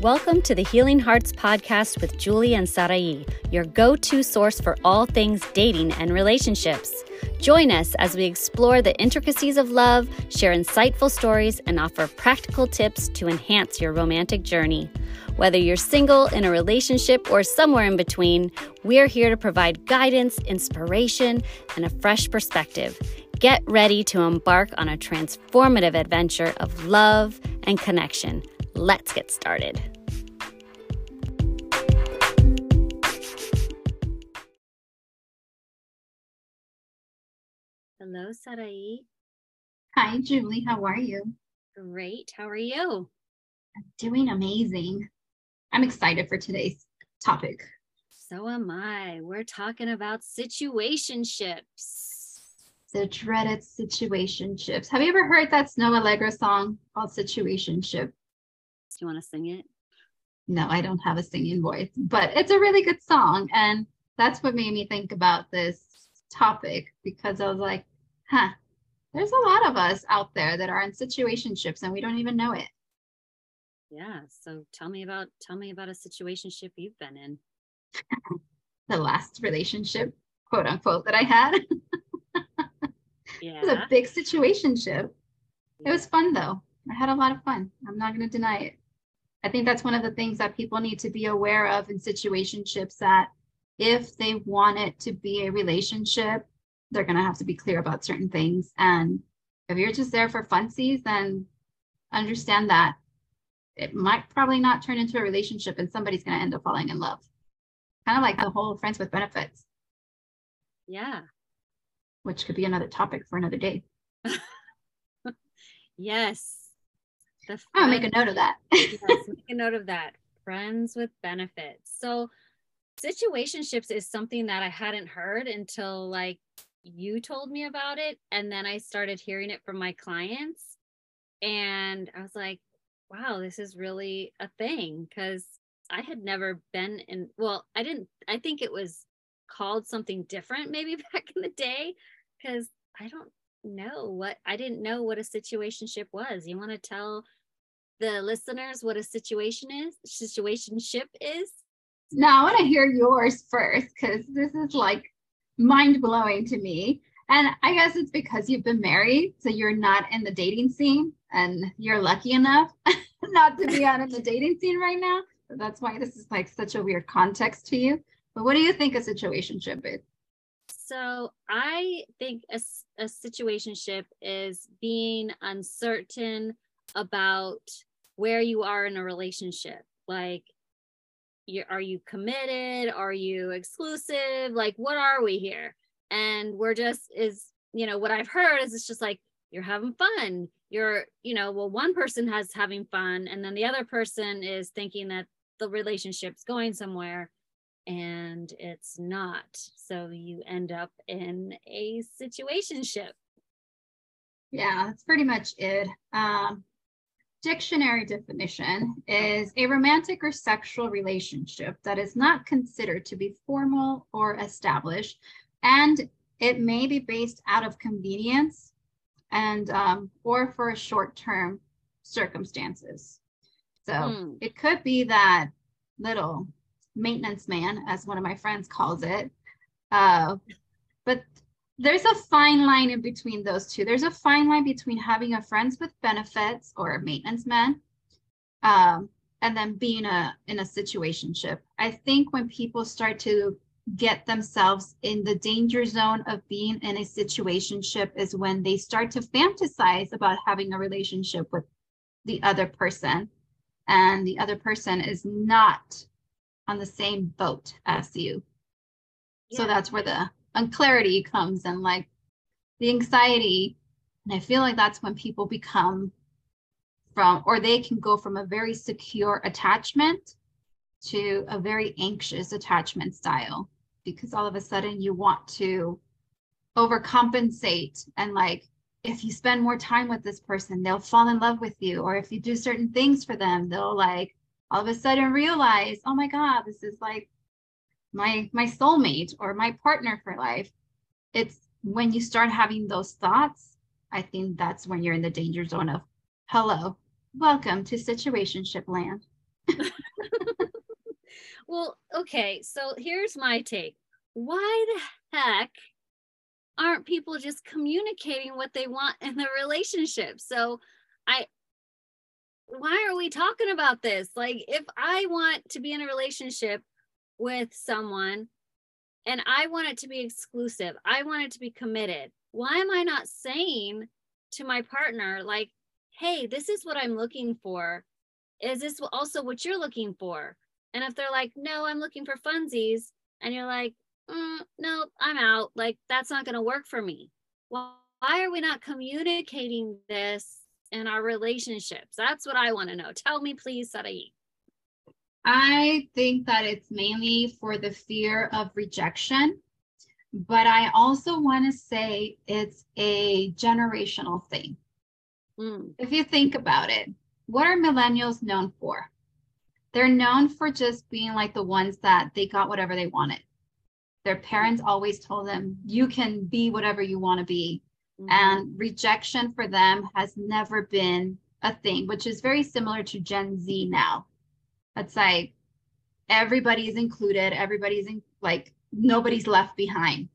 Welcome to the Healing Hearts podcast with Julie and Sarai, your go to source for all things dating and relationships. Join us as we explore the intricacies of love, share insightful stories, and offer practical tips to enhance your romantic journey. Whether you're single, in a relationship, or somewhere in between, we're here to provide guidance, inspiration, and a fresh perspective. Get ready to embark on a transformative adventure of love and connection. Let's get started. Hello, Sarai. Hi, Julie. How are you? Great. How are you? I'm doing amazing. I'm excited for today's topic. So am I. We're talking about situationships. The dreaded situationships. Have you ever heard that Snoh Aalegra song called Situationship? You want to sing it? No, I don't have a singing voice, but it's a really good song. And that's what made me think about this topic because I was like, huh, there's a lot of us out there that are in situationships and we don't even know it. Yeah. So tell me about tell me about a situationship you've been in. the last relationship, quote unquote, that I had. yeah. It was a big situationship. It was fun though. I had a lot of fun. I'm not going to deny it. I think that's one of the things that people need to be aware of in situationships that if they want it to be a relationship, they're going to have to be clear about certain things. And if you're just there for funsies, then understand that it might probably not turn into a relationship and somebody's going to end up falling in love. Kind of like the whole friends with benefits. Yeah. Which could be another topic for another day. yes. I'll oh, make a note of that. yes, make a note of that. Friends with benefits. So situationships is something that I hadn't heard until like you told me about it. And then I started hearing it from my clients. And I was like, wow, this is really a thing because I had never been in, well, I didn't, I think it was called something different maybe back in the day because I don't know what, I didn't know what a situationship was. You want to tell the listeners what a situation is, situationship is? No, I want to hear yours first because this is like mind blowing to me. And I guess it's because you've been married, so you're not in the dating scene, and you're lucky enough not to be out in the dating scene right now. So that's why this is like such a weird context to you. But what do you think a situationship is? So I think a, a situationship is being uncertain about where you are in a relationship. Like, you, are you committed? Are you exclusive? Like, what are we here? And we're just is you know what I've heard is it's just like you're having fun. You're you know well one person has having fun and then the other person is thinking that the relationship's going somewhere and it's not. So you end up in a situationship. Yeah, that's pretty much it. Um, dictionary definition is a romantic or sexual relationship that is not considered to be formal or established, and it may be based out of convenience and um, or for short-term circumstances. So hmm. it could be that little maintenance man, as one of my friends calls it. Uh, but there's a fine line in between those two. There's a fine line between having a friends with benefits or a maintenance man, um, and then being a in a situationship. I think when people start to get themselves in the danger zone of being in a situationship is when they start to fantasize about having a relationship with the other person and the other person is not on the same boat as you. Yeah. So that's where the unclarity comes and like the anxiety. And I feel like that's when people become from, or they can go from a very secure attachment to a very anxious attachment style because all of a sudden you want to overcompensate and like if you spend more time with this person they'll fall in love with you or if you do certain things for them they'll like all of a sudden realize oh my god this is like my my soulmate or my partner for life it's when you start having those thoughts i think that's when you're in the danger zone of hello welcome to situationship land well, okay. So here's my take. Why the heck aren't people just communicating what they want in the relationship? So I why are we talking about this? Like if I want to be in a relationship with someone and I want it to be exclusive, I want it to be committed. Why am I not saying to my partner like, "Hey, this is what I'm looking for. Is this also what you're looking for?" And if they're like, "No, I'm looking for funsies," and you're like, mm, no, I'm out. Like, that's not going to work for me. Why are we not communicating this in our relationships? That's what I want to know. Tell me, please, Sarai. I think that it's mainly for the fear of rejection. But I also want to say it's a generational thing. Mm. If you think about it, what are millennials known for? They're known for just being like the ones that they got whatever they wanted their parents always told them you can be whatever you want to be mm-hmm. and rejection for them has never been a thing which is very similar to gen z now it's like everybody's included everybody's in, like nobody's left behind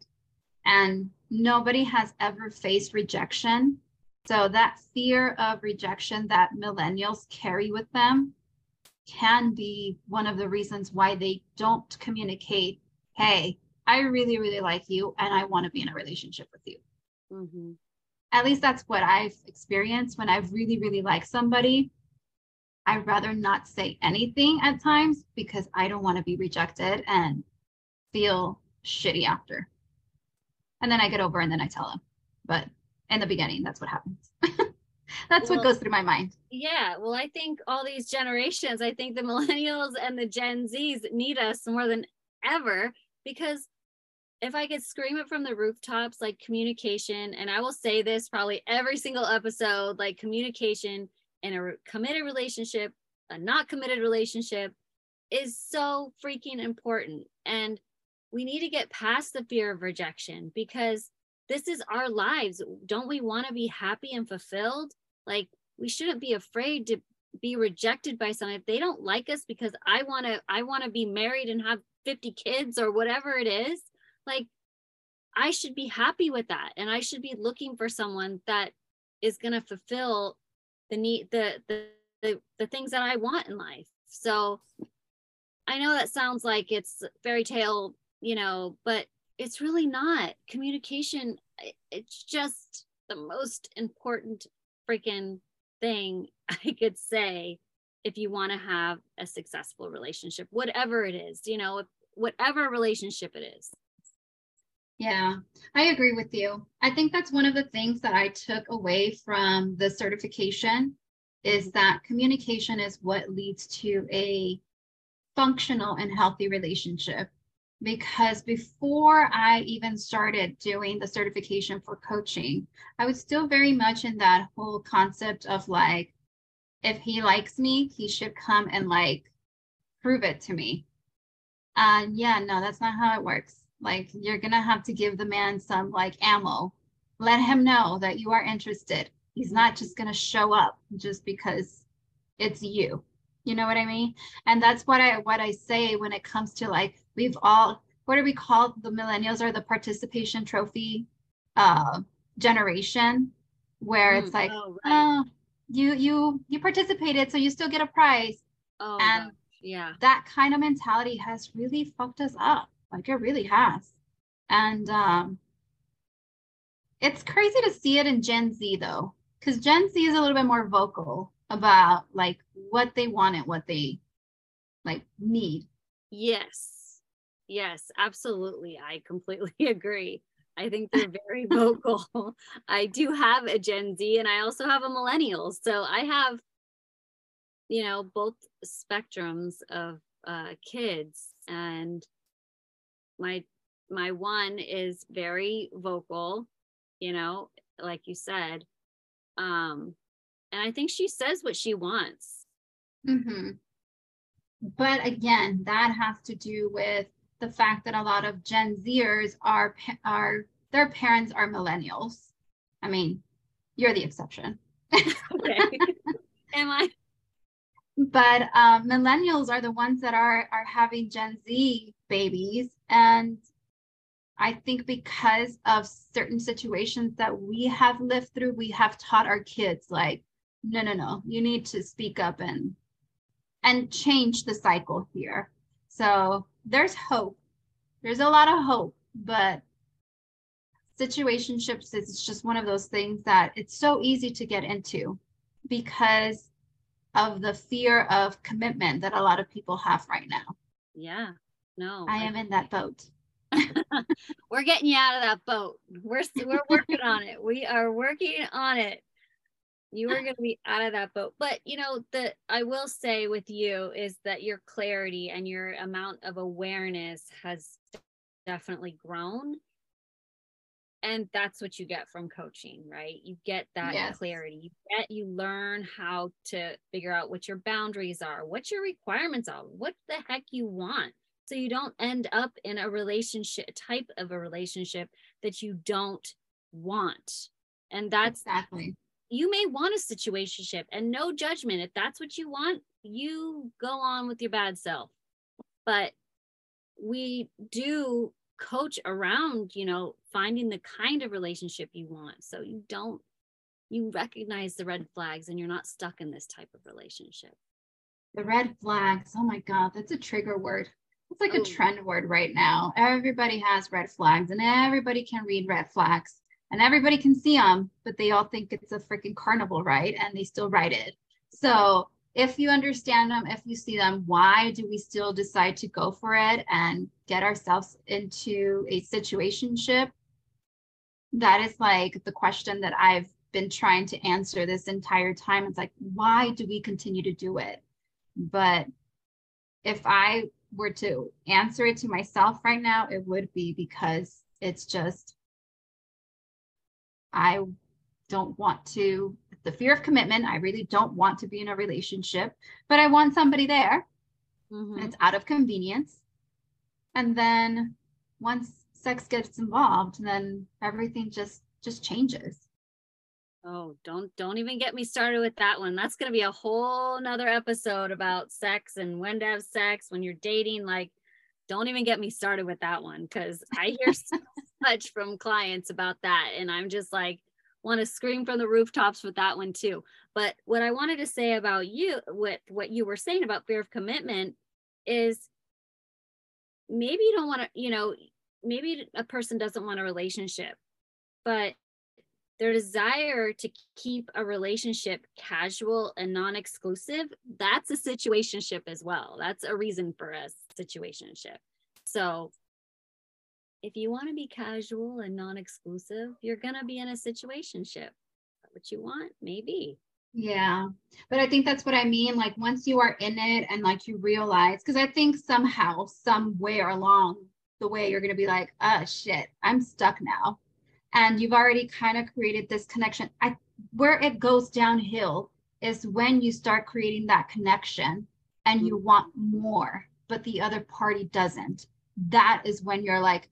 and nobody has ever faced rejection so that fear of rejection that millennials carry with them can be one of the reasons why they don't communicate hey I really, really like you and I want to be in a relationship with you. Mm-hmm. At least that's what I've experienced when I've really, really liked somebody. I'd rather not say anything at times because I don't want to be rejected and feel shitty after. And then I get over and then I tell them. But in the beginning, that's what happens. that's well, what goes through my mind. Yeah. Well, I think all these generations, I think the millennials and the Gen Zs need us more than ever because if I could scream it from the rooftops, like communication, and I will say this probably every single episode, like communication in a committed relationship, a not committed relationship is so freaking important. And we need to get past the fear of rejection because this is our lives. Don't we want to be happy and fulfilled? Like, we shouldn't be afraid to be rejected by someone if they don't like us because I want to I want to be married and have 50 kids or whatever it is like I should be happy with that. And I should be looking for someone that is going to fulfill the need, the, the, the, the things that I want in life. So I know that sounds like it's fairy tale, you know, but it's really not. Communication, it's just the most important freaking thing I could say if you want to have a successful relationship, whatever it is, you know, whatever relationship it is. Yeah, I agree with you. I think that's one of the things that I took away from the certification is that communication is what leads to a functional and healthy relationship. Because before I even started doing the certification for coaching, I was still very much in that whole concept of like, if he likes me, he should come and like prove it to me. And uh, yeah, no, that's not how it works like you're gonna have to give the man some like ammo. Let him know that you are interested. He's not just gonna show up just because it's you. You know what I mean? And that's what I what I say when it comes to like we've all what do we call the millennials or the participation trophy uh generation where mm, it's like oh, right. oh you you you participated so you still get a prize oh and yeah that kind of mentality has really fucked us up like it really has. And um, it's crazy to see it in Gen Z though, because Gen Z is a little bit more vocal about like what they want and what they like need. Yes. Yes, absolutely. I completely agree. I think they're very vocal. I do have a Gen Z and I also have a millennial. So I have, you know, both spectrums of uh, kids. And my my one is very vocal you know like you said um and i think she says what she wants. Mm-hmm. but again that has to do with the fact that a lot of gen zers are are their parents are millennials. I mean you're the exception. Okay. Am i? But um, millennials are the ones that are are having Gen Z babies, and I think because of certain situations that we have lived through, we have taught our kids like, no, no, no, you need to speak up and and change the cycle here. So there's hope. There's a lot of hope, but situationships is just one of those things that it's so easy to get into because of the fear of commitment that a lot of people have right now. Yeah. No. I am in that boat. we're getting you out of that boat. We're we're working on it. We are working on it. You are going to be out of that boat. But you know, the I will say with you is that your clarity and your amount of awareness has definitely grown. And that's what you get from coaching, right? You get that yes. clarity. You get you learn how to figure out what your boundaries are, what your requirements are, what the heck you want so you don't end up in a relationship type of a relationship that you don't want. And that's exactly. you may want a situationship and no judgment. If that's what you want you go on with your bad self. But we do coach around you know finding the kind of relationship you want. So you don't you recognize the red flags and you're not stuck in this type of relationship. The red flags. Oh my god that's a trigger word it's like oh. a trend word right now. Everybody has red flags and everybody can read red flags and everybody can see them, but they all think it's a freaking carnival ride and they still ride it. So if you understand them, if you see them, why do we still decide to go for it and get ourselves into a situationship? That is like the question that I've been trying to answer this entire time. It's like, why do we continue to do it? But if I were to answer it to myself right now, it would be because it's just, I don't want to, the fear of commitment. I really don't want to be in a relationship, but I want somebody there. Mm-hmm. It's out of convenience. And then once sex gets involved, then everything just just changes. Oh, don't don't even get me started with that one. That's gonna be a whole nother episode about sex and when to have sex when you're dating. Like, don't even get me started with that one because I hear so much from clients about that, and I'm just like want to scream from the rooftops with that one too. But what I wanted to say about you, what what you were saying about fear of commitment, is maybe you don't want to, you know, maybe a person doesn't want a relationship, but their desire to keep a relationship casual and non-exclusive that's a situationship as well. That's a reason for a situationship. So if you want to be casual and non-exclusive you're going to be in a situationship. What you want? Maybe. Yeah but i think that's what i mean like once you are in it and like you realize because i think somehow somewhere along the way you're going to be like oh shit i'm stuck now and you've already kind of created this connection. I, where it goes downhill is when you start creating that connection and you want more, but the other party doesn't. That is when you're like,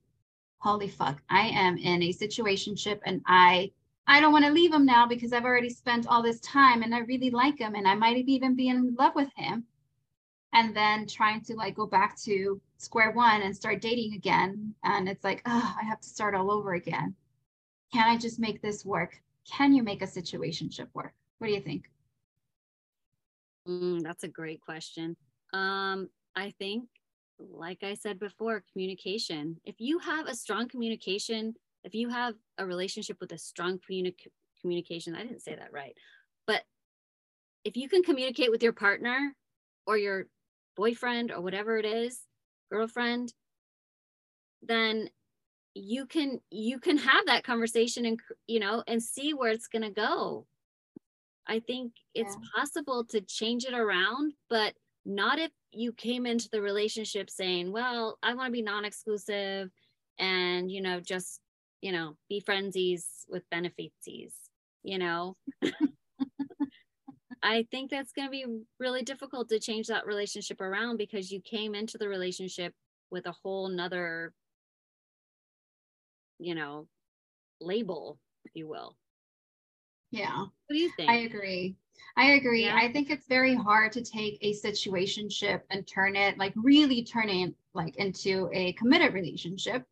holy fuck, I am in a situationship and I I don't want to leave him now because I've already spent all this time and I really like him and I might even be in love with him. And then trying to like go back to square one and start dating again. And it's like, oh, I have to start all over again. Can I just make this work? Can you make a situationship work? What do you think? Mm, that's a great question. Um, I think, like I said before, communication. If you have a strong communication, if you have a relationship with a strong communi- communication, I didn't say that right, but if you can communicate with your partner or your boyfriend or whatever it is, girlfriend, then you can you can have that conversation and you know and see where it's going to go i think it's yeah. possible to change it around but not if you came into the relationship saying well i want to be non-exclusive and you know just you know be friendsies with benefitsies you know i think that's going to be really difficult to change that relationship around because you came into the relationship with a whole nother you know, label, if you will. Yeah. What do you think? I agree. I agree. Yeah. I think it's very hard to take a situationship and turn it like really turn it like into a committed relationship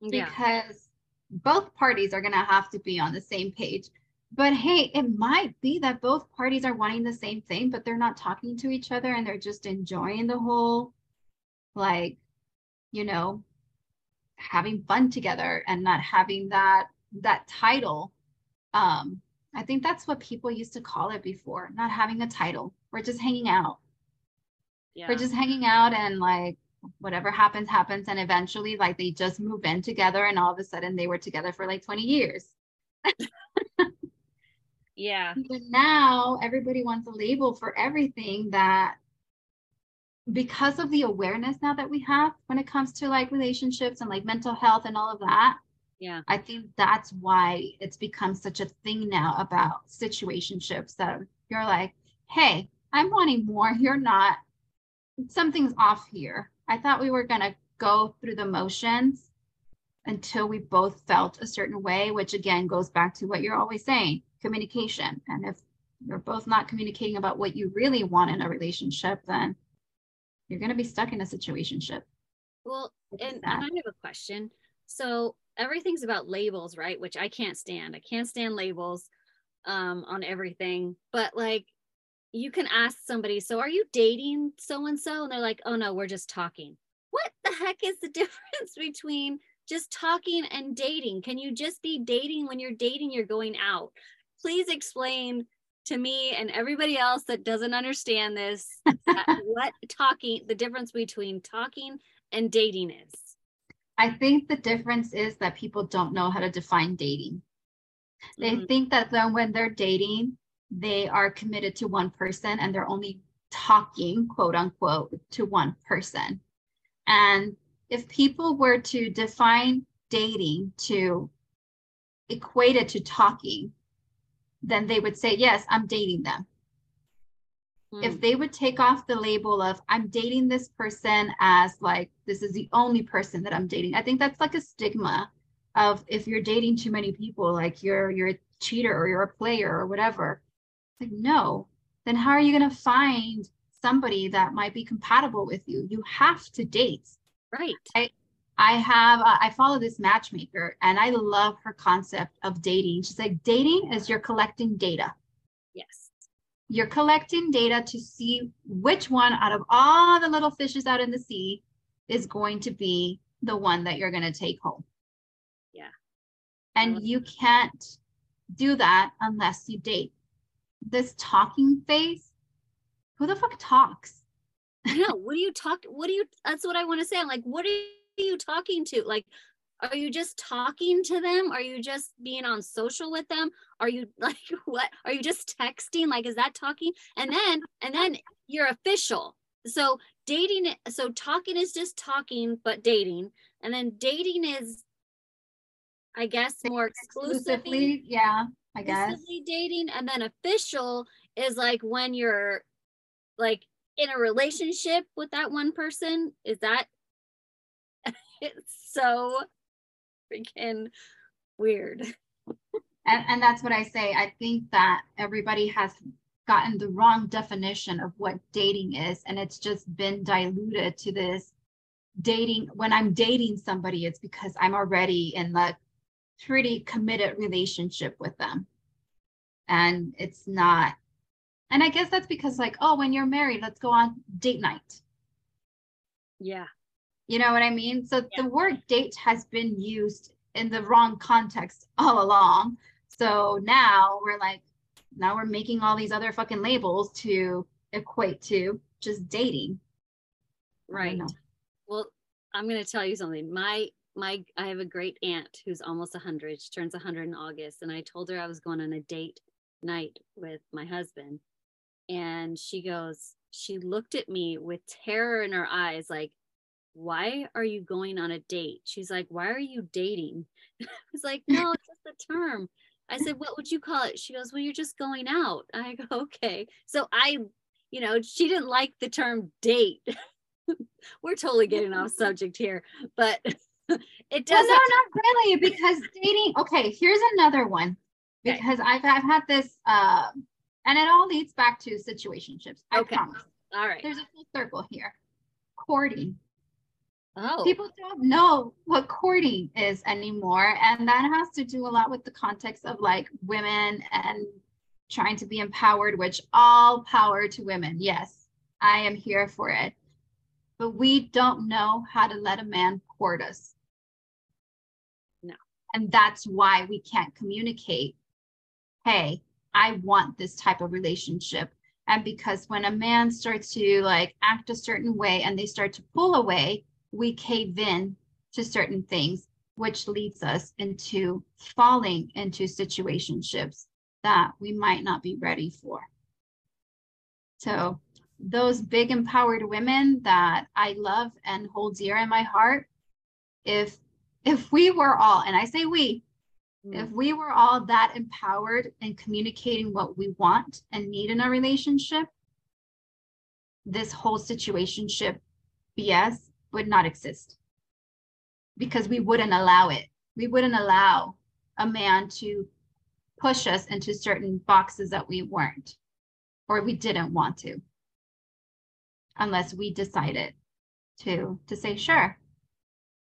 Yeah. because both parties are going to have to be on the same page. But hey, it might be that both parties are wanting the same thing, but they're not talking to each other and they're just enjoying the whole, like, you know, having fun together and not having that that title. Um, I think that's what people used to call it before, not having a title. We're just hanging out. Yeah. We're just hanging out and like whatever happens, happens. And eventually, like they just move in together and all of a sudden they were together for like 20 years. yeah. But now everybody wants a label for everything that because of the awareness now that we have when it comes to like relationships and like mental health and all of that, Yeah. I think that's why it's become such a thing now about situationships that you're like, hey, I'm wanting more. You're not. Something's off here. I thought we were going to go through the motions until we both felt a certain way, which again goes back to what you're always saying communication. And if you're both not communicating about what you really want in a relationship, then you're going to be stuck in a situation ship. Well, and. I have a question. So everything's about labels, right? Which I can't stand. I can't stand labels um, on everything. But like, you can ask somebody, so are you dating so and so? And they're like, oh no, we're just talking. What the heck is the difference between just talking and dating? Can you just be dating when you're dating? You're going out. Please explain to me and everybody else that doesn't understand this what talking, the difference between talking and dating is. I think the difference is that people don't know how to define dating. They Mhm. think that then when they're dating, they are committed to one person and they're only talking, quote unquote, to one person. And if people were to define dating to equate it to talking, then they would say, yes, I'm dating them. if Mm. they would take off the label of I'm dating this person as like this is the only person that I'm dating. I think that's like a stigma of if you're dating too many people, like you're you're a cheater or you're a player or whatever. It's Like no, then how are you gonna find somebody that might be compatible with you? You have to date. right. I have uh, I follow this matchmaker and I love her concept of dating. She's like dating is you're collecting data Yes. you're collecting data to see which one out of all the little fishes out in the sea is going to be the one that you're going to take home. Yeah. And you can't do that unless you date. This talking phase, who the fuck talks? No, what do you talk? What do you? That's what I want to say. I'm like, what are you talking to? Like, are you just talking to them? Are you just being on social with them? Are you like what? Are you just texting? Like, is that talking? And then and then you're official. So dating. So talking is just talking, but dating. And then dating is, I guess, more exclusively Exclusively, yeah, I guess. exclusively dating and then official is like when you're like in a relationship with that one person is that it's so freaking weird And, and that's what I say. I think that everybody has gotten the wrong definition of what dating is. And it's just been diluted to this dating. When I'm dating somebody, it's because I'm already in the pretty committed relationship with them. And it's not. And I guess that's because, like, oh, when you're married, let's go on date night. yeah You know what I mean? So Yeah. the word date has been used in the wrong context all along. So now we're like, now we're making all these other fucking labels to equate to just dating. Right well i'm going to tell you something my my i have a great aunt who's almost 100 she turns 100 in august and i told her i was going on a date night with my husband and she goes she looked at me with terror in her eyes like why are you going on a date she's like why are you dating i was like no it's just a term i said what would you call it she goes well you're just going out i go okay so i you know she didn't like the term date we're totally getting off subject here but it Well, does no, not really, because dating. Okay, here's another one. Okay. Because I've I've had this. Uh, and it all leads back to situationships. I Okay. promise. All right. There's a full circle here. Courting. Oh, People don't know what courting is anymore. And that has to do a lot with the context of like women and trying to be empowered, which all power to women. Yes, I am here for it. But we don't know how to let a man court us. No. And that's why we can't communicate. Hey, I want this type of relationship. And because when a man starts to like act a certain way and they start to pull away, we cave in to certain things, which leads us into falling into situationships that we might not be ready for. So, those big empowered women that I love and hold dear in my heart, if if we were all, and I say we, Mm. if we were all that empowered in communicating what we want and need in a relationship, this whole situationship BS would not exist because we wouldn't allow it. We wouldn't allow a man to push us into certain boxes that we weren't or we didn't want to unless we decided to to say sure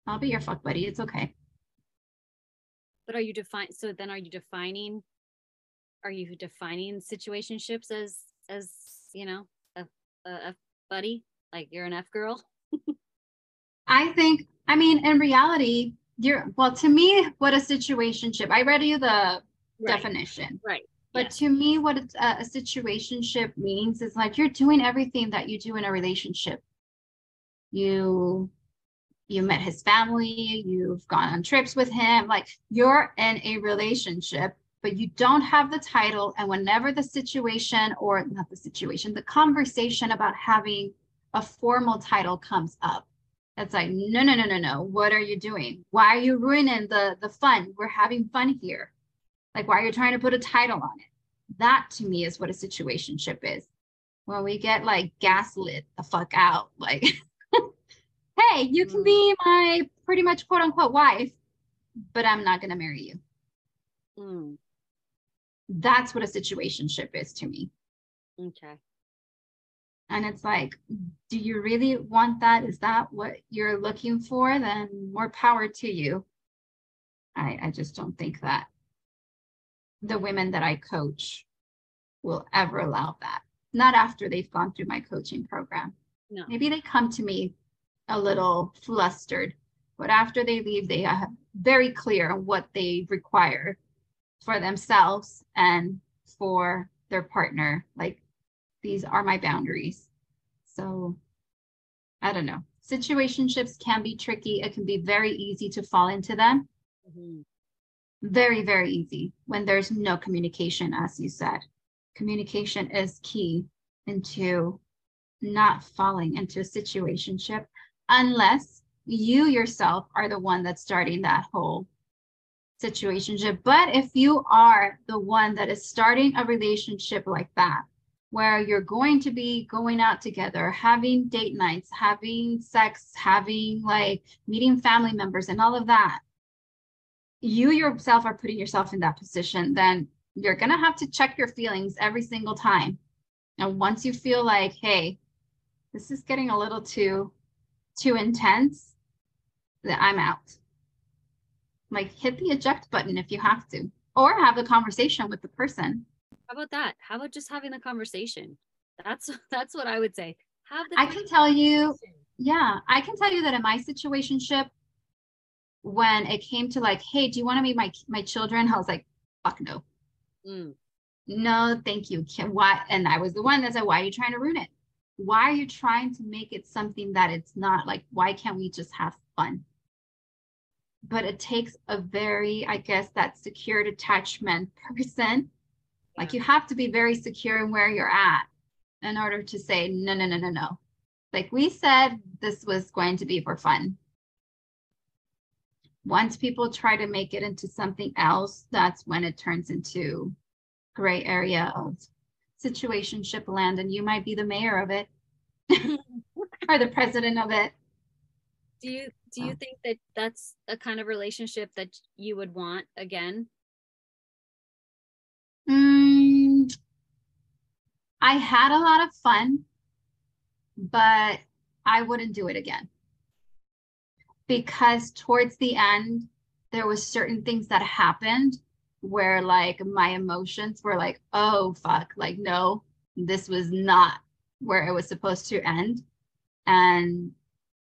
i'll be your fuck buddy it's okay but are you define? So then, are you defining? Are you defining situationships as as you know a a, a buddy? Like you're an F girl? I think, I mean, in reality, you're, well, to me, what a situationship, I read you the definition, Right. but yes. to me, what a, uh, a situationship means is like you're doing everything that you do in a relationship. You, you met his family, you've gone on trips with him, like you're in a relationship, but you don't have the title. And whenever the situation, or not the situation, the conversation about having a formal title comes up, it's like, no, no, no, no, no. What are you doing? Why are you ruining the the fun? We're having fun here. Like, why are you trying to put a title on it? That to me is what a situationship is. When we get like gaslit the fuck out, like, hey, you can Mm. be my pretty much quote unquote wife, but I'm not gonna marry you. Mm, That's what a situationship is to me. okay. And it's like, do you really want that? Is that what you're looking for? Then more power to you. I, I just don't think that the women that I coach will ever allow that. Not after they've gone through my coaching program. No. Maybe they come to me a little flustered, but after they leave, they are very clear on what they require for themselves and for their partner. Like, these are my boundaries. So, I don't know. Situationships can be tricky. It can be very easy to fall into them. Mhm. Very, very easy when there's no communication, as you said. Communication is key into not falling into a situationship unless you yourself are the one that's starting that whole situationship. But if you are the one that is starting a relationship like that, where you're going to be going out together, having date nights, having sex, having like meeting family members and all of that, you yourself are putting yourself in that position, then you're going to have to check your feelings every single time. And once you feel like, hey, this is getting a little too too intense, then I'm out. Like hit the eject button if you have to, or have the conversation with the person. How about that? How about just having the conversation? That's that's what I would say. Have the I can tell you, yeah, I can tell you that in my situationship, when it came to like, hey, do you want to meet my my children? I was like, fuck no. Mm, No, thank you. Can why? And I was the one that said, why are you trying to ruin it? Why are you trying to make it something that it's not? Like, why can't we just have fun? But it takes a very, I guess, that secured attachment person. Like you have to be very secure in where you're at in order to say, no, no, no, no, no. Like we said, this was going to be for fun. Once people try to make it into something else, that's when it turns into gray area of situationship land, and you might be the mayor of it or the president of it. do you do you think that that's a kind of relationship that you would want again? Mm, I had a lot of fun, but I wouldn't do it again. Because towards the end, there was certain things that happened where like my emotions were like, oh fuck, like no, this was not where it was supposed to end. And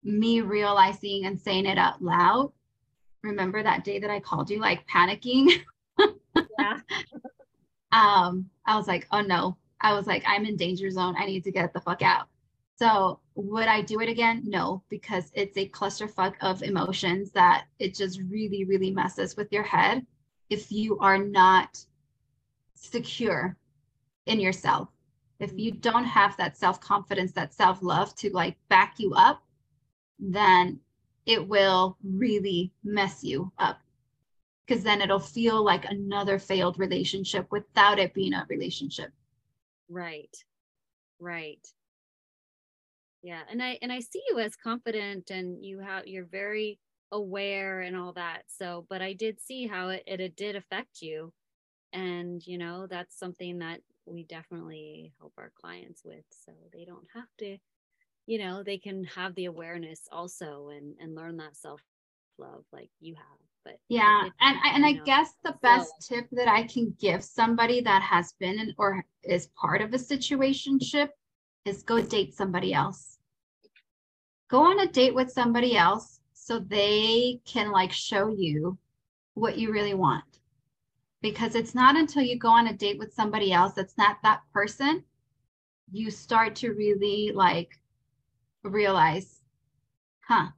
me realizing and saying it out loud. Remember that day that I called you like panicking? yeah. Um, I was like, oh no. I was like, I'm in danger zone. I need to get the fuck out. So would I do it again? No, because it's a clusterfuck of emotions that it just really, really messes with your head if you are not secure in yourself. If you don't have that self confidence, that self love to like back you up, then it will really mess you up because then it'll feel like another failed relationship without it being a relationship. Right. Right. Yeah. And I and I see you as confident and you have you're very aware and all that. So, but I did see how it, it, it did affect you. And, you know, that's something that we definitely help our clients with. So they don't have to, you know, they can have the awareness also and, and learn that self love like you have. But yeah, and I, and I know, guess the best so, tip that I can give somebody that has been in, or is part of a situationship is go date somebody else. Go on a date with somebody else so they can like show you what you really want. Because it's not until you go on a date with somebody else that's not that person, you start to really like realize, huh,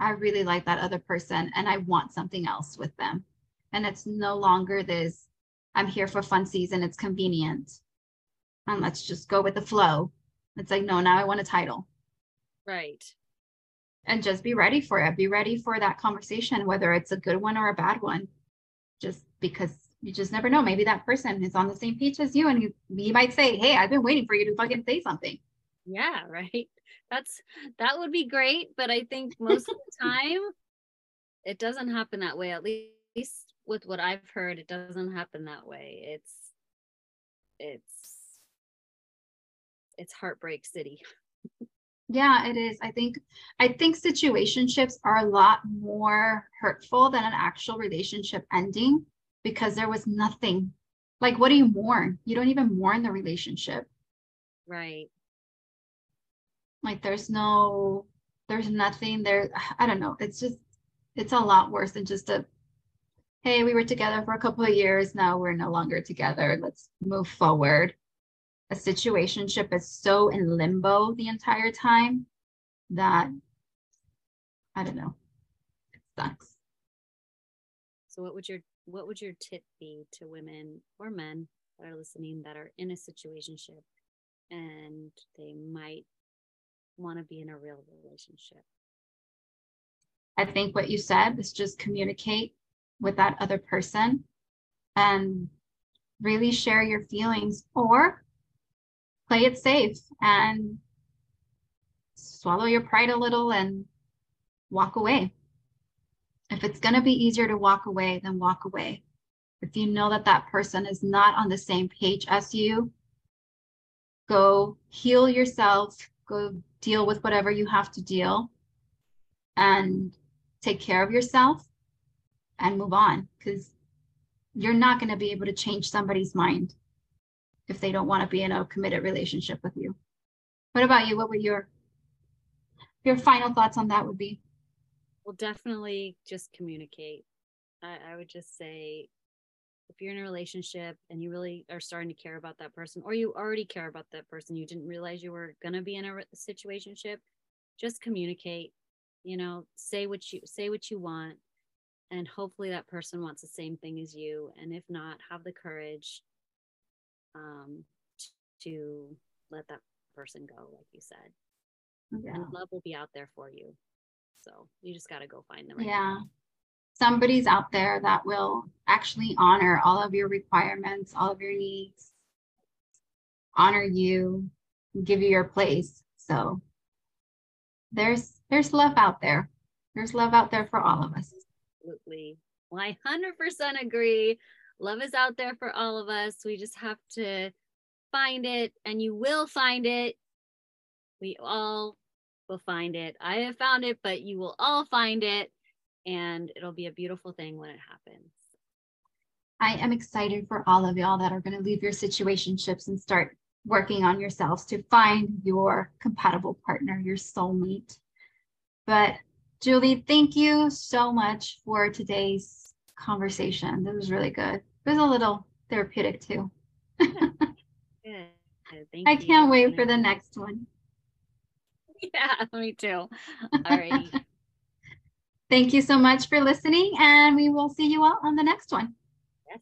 I really like that other person and I want something else with them. And it's no longer this, I'm here for fun season, it's convenient. And let's just go with the flow. It's like, no, now I want a title. Right and just be ready for it. Be ready for that conversation, whether it's a good one or a bad one, just because you just never know. Maybe that person is on the same page as you and you might say, Hey, I've been waiting for you to fucking say something. Yeah, right. That's that would be great. But I think most of the time it doesn't happen that way. At least with what I've heard, it doesn't happen that way. It's it's it's heartbreak city. Yeah, it is. I think I think situationships are a lot more hurtful than an actual relationship ending because there was nothing. Like what do you mourn? You don't even mourn the relationship. Right. Like there's no there's nothing there I don't know. It's just it's a lot worse than just a hey, we were together for a couple of years, now we're no longer together. Let's move forward a situationship is so in limbo the entire time that I don't know. It sucks. So what would your what would your tip be to women or men that are listening that are in a situationship and they might want to be in a real relationship? I think what you said is just communicate with that other person and really share your feelings or play it safe and swallow your pride a little and walk away. If it's going to be easier to walk away, then walk away. If you know that that person is not on the same page as you, go heal yourself, go deal with whatever you have to deal, and take care of yourself and move on because you're not going to be able to change somebody's mind if they don't want to be in a committed relationship with you. What about you? What would your your final thoughts on that would be? Well, definitely just communicate. I, I would just say if you're in a relationship and you really are starting to care about that person, or you already care about that person, you didn't realize you were gonna be in a situationship, just communicate. You know, say what you say what you want, and hopefully that person wants the same thing as you. And if not, have the courage um, to let that person go, like you said. Yeah. And love will be out there for you. So you just got to go find them. Right yeah. Now. Somebody's out there that will actually honor all of your requirements, all of your needs, honor you, give you your place. So there's there's love out there. There's love out there for all of us. Absolutely. Well, I 100% agree love is out there for all of us. We just have to find it and you will find it. We all will find it. I have found it, but you will all find it. And it'll be a beautiful thing when it happens. I am excited for all of y'all that are going to leave your situationships and start working on yourselves to find your compatible partner, your soulmate. But Julie, thank you so much for today's conversation. That was really good. It was a little therapeutic too. Good. Thank I can't wait for the next one. Yeah, me too. All right. Thank you so much for listening, and we will see you all on the next one. yes.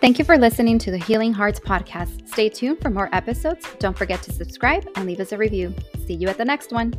Thank you for listening to the Healing Hearts podcast. Stay tuned for more episodes. Don't forget to subscribe and leave us a review. See you at the next one.